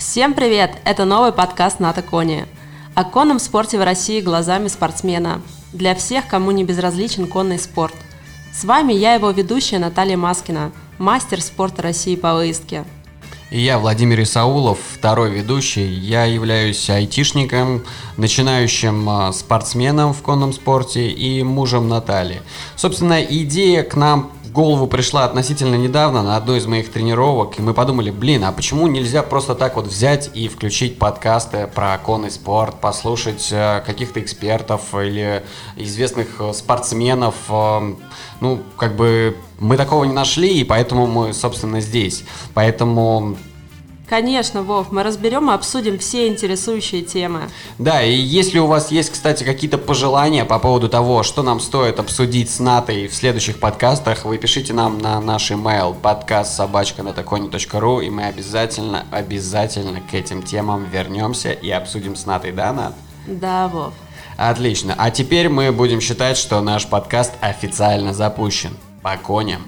Всем привет! Это новый подкаст «Ната Кони». О конном спорте в России глазами спортсмена. Для всех, кому не безразличен конный спорт. С вами я, его ведущая Наталья Маскина, мастер спорта России по выездке. И я, Владимир Исаулов, второй ведущий. Я являюсь айтишником, начинающим а, спортсменом в конном спорте и мужем Натальи. Собственно, идея к нам голову пришла относительно недавно на одной из моих тренировок, и мы подумали, блин, а почему нельзя просто так вот взять и включить подкасты про конный спорт, послушать э, каких-то экспертов или известных э, спортсменов, э, ну, как бы мы такого не нашли, и поэтому мы, собственно, здесь. Поэтому Конечно, Вов, мы разберем и обсудим все интересующие темы. Да, и если у вас есть, кстати, какие-то пожелания по поводу того, что нам стоит обсудить с Натой в следующих подкастах, вы пишите нам на наш email подкаст собачка и мы обязательно, обязательно к этим темам вернемся и обсудим с Натой, да, Нат? Да, Вов. Отлично. А теперь мы будем считать, что наш подкаст официально запущен. По коням.